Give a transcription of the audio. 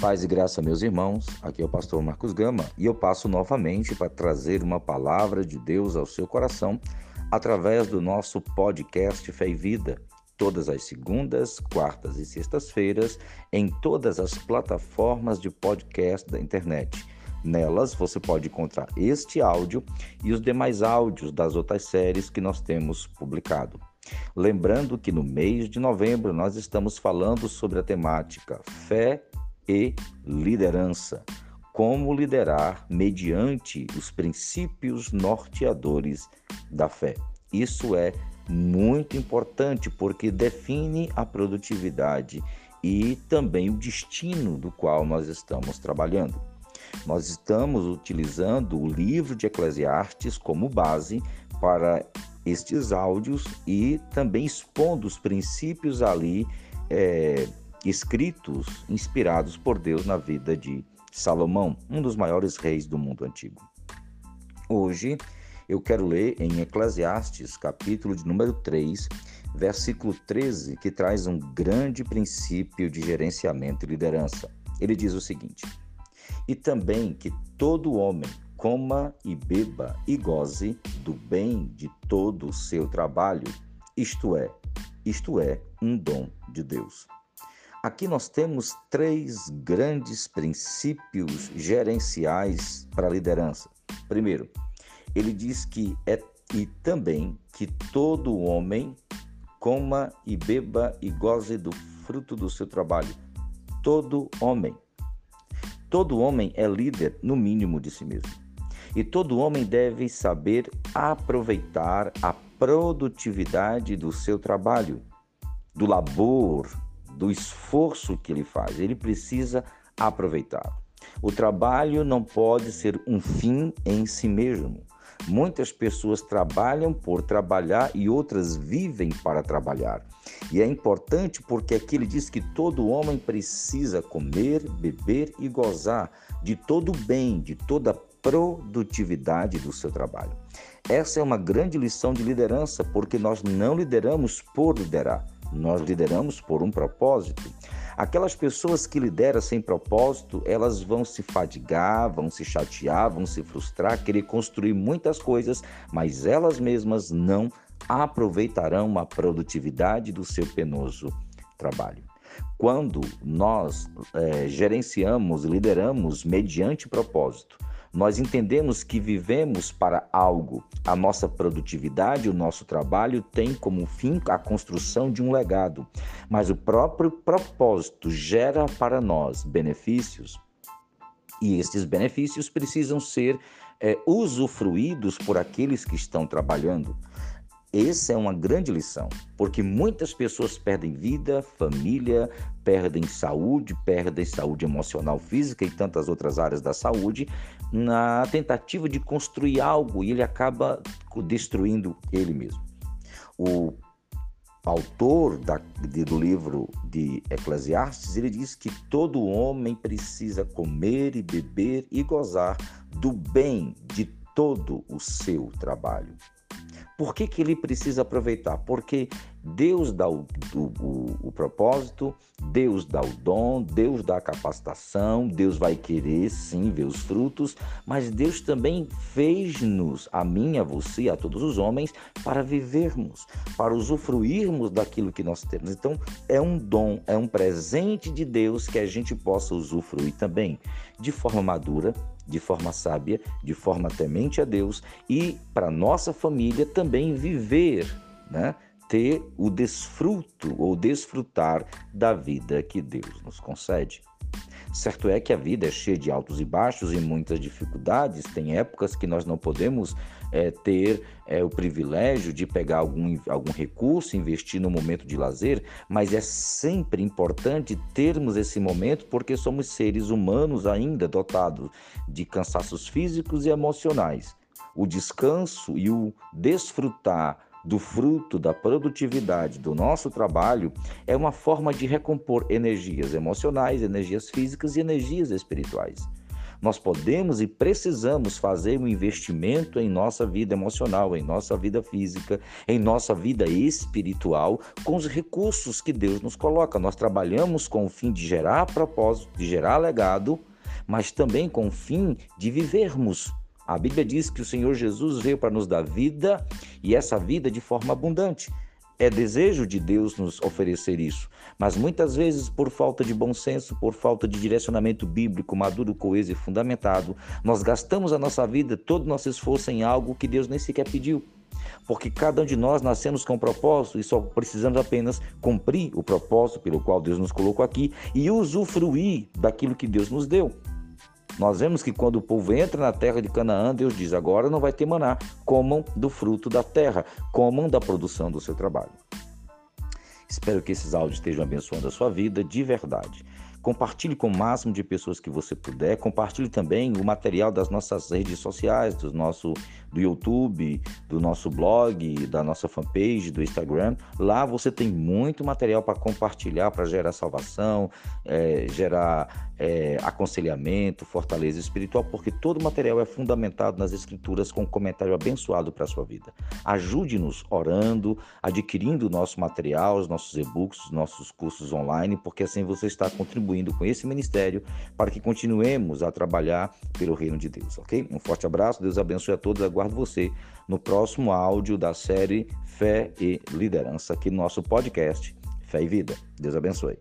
Paz e graça, meus irmãos. Aqui é o pastor Marcos Gama e eu passo novamente para trazer uma palavra de Deus ao seu coração através do nosso podcast Fé e Vida, todas as segundas, quartas e sextas-feiras, em todas as plataformas de podcast da internet. Nelas você pode encontrar este áudio e os demais áudios das outras séries que nós temos publicado. Lembrando que no mês de novembro nós estamos falando sobre a temática Fé e liderança. Como liderar mediante os princípios norteadores da fé. Isso é muito importante porque define a produtividade e também o destino do qual nós estamos trabalhando. Nós estamos utilizando o livro de Eclesiastes como base para estes áudios e também expondo os princípios ali é, escritos inspirados por Deus na vida de Salomão, um dos maiores reis do mundo antigo. Hoje eu quero ler em Eclesiastes, capítulo de número 3, versículo 13, que traz um grande princípio de gerenciamento e liderança. Ele diz o seguinte: E também que todo homem coma e beba e goze do bem de todo o seu trabalho, isto é, isto é um dom de Deus. Aqui nós temos três grandes princípios gerenciais para a liderança. Primeiro, ele diz que é e também que todo homem coma e beba e goze do fruto do seu trabalho. Todo homem. Todo homem é líder, no mínimo, de si mesmo. E todo homem deve saber aproveitar a produtividade do seu trabalho, do labor, do esforço que ele faz. Ele precisa aproveitar. O trabalho não pode ser um fim em si mesmo. Muitas pessoas trabalham por trabalhar e outras vivem para trabalhar. E é importante porque aqui ele diz que todo homem precisa comer, beber e gozar de todo o bem, de toda a produtividade do seu trabalho. Essa é uma grande lição de liderança, porque nós não lideramos por liderar, nós lideramos por um propósito. Aquelas pessoas que lideram sem propósito, elas vão se fadigar, vão se chatear, vão se frustrar, querer construir muitas coisas, mas elas mesmas não aproveitarão a produtividade do seu penoso trabalho. Quando nós é, gerenciamos, lideramos mediante propósito, nós entendemos que vivemos para algo. A nossa produtividade, o nosso trabalho tem como fim a construção de um legado, mas o próprio propósito gera para nós benefícios e estes benefícios precisam ser é, usufruídos por aqueles que estão trabalhando. Essa é uma grande lição, porque muitas pessoas perdem vida, família, perdem saúde, perdem saúde emocional, física e tantas outras áreas da saúde na tentativa de construir algo e ele acaba destruindo ele mesmo. O autor da, do livro de Eclesiastes, ele diz que todo homem precisa comer e beber e gozar do bem de todo o seu trabalho. Por que, que ele precisa aproveitar? Porque Deus dá o, o, o, propósito, Deus dá o dom, Deus dá a capacitação, Deus vai querer sim ver os frutos, mas Deus também fez-nos, a mim, a você, a todos os homens, para vivermos, para usufruirmos daquilo que nós temos. Então, é um dom, é um presente de Deus que a gente possa usufruir também, de forma madura, de forma sábia, de forma temente a Deus e para nossa família também viver, né? Ter o desfruto ou desfrutar da vida que Deus nos concede. Certo é que a vida é cheia de altos e baixos e muitas dificuldades. Tem épocas que nós não podemos é, ter é, o privilégio de pegar algum, algum recurso, investir no momento de lazer, mas é sempre importante termos esse momento porque somos seres humanos ainda dotados de cansaços físicos e emocionais. O descanso e o desfrutar do fruto da produtividade do nosso trabalho é uma forma de recompor energias emocionais, energias físicas e energias espirituais. Nós podemos e precisamos fazer um investimento em nossa vida emocional, em nossa vida física, em nossa vida espiritual, com os recursos que Deus nos coloca. Nós trabalhamos com o fim de gerar propósito, de gerar legado, mas também com o fim de vivermos. A Bíblia diz que o Senhor Jesus veio para nos dar vida e essa vida de forma abundante. É desejo de Deus nos oferecer isso, mas muitas vezes, por falta de bom senso, por falta de direcionamento bíblico maduro, coeso e fundamentado, nós gastamos a nossa vida, todo o nosso esforço em algo que Deus nem sequer pediu. Porque cada um de nós nascemos com um propósito e só precisamos apenas cumprir o propósito pelo qual Deus nos colocou aqui e usufruir daquilo que Deus nos deu. Nós vemos que quando o povo entra na terra de Canaã, Deus diz: agora não vai ter maná, comam do fruto da terra, comam da produção do seu trabalho. Espero que esses áudios estejam abençoando a sua vida de verdade. Compartilhe com o máximo de pessoas que você puder. Compartilhe também o material das nossas redes sociais, do nosso do YouTube, do nosso blog, da nossa fanpage, do Instagram. Lá você tem muito material para compartilhar, para gerar salvação, é, gerar é, aconselhamento, fortaleza espiritual, porque todo o material é fundamentado nas Escrituras com um comentário abençoado para a sua vida. Ajude-nos orando, adquirindo o nosso material, os nossos e-books, os nossos cursos online, porque assim você está contribuindo com esse ministério para que continuemos a trabalhar pelo reino de Deus, ok? Um forte abraço, Deus abençoe a todos aguardo você no próximo áudio da série Fé e Liderança aqui no nosso podcast Fé e Vida. Deus abençoe.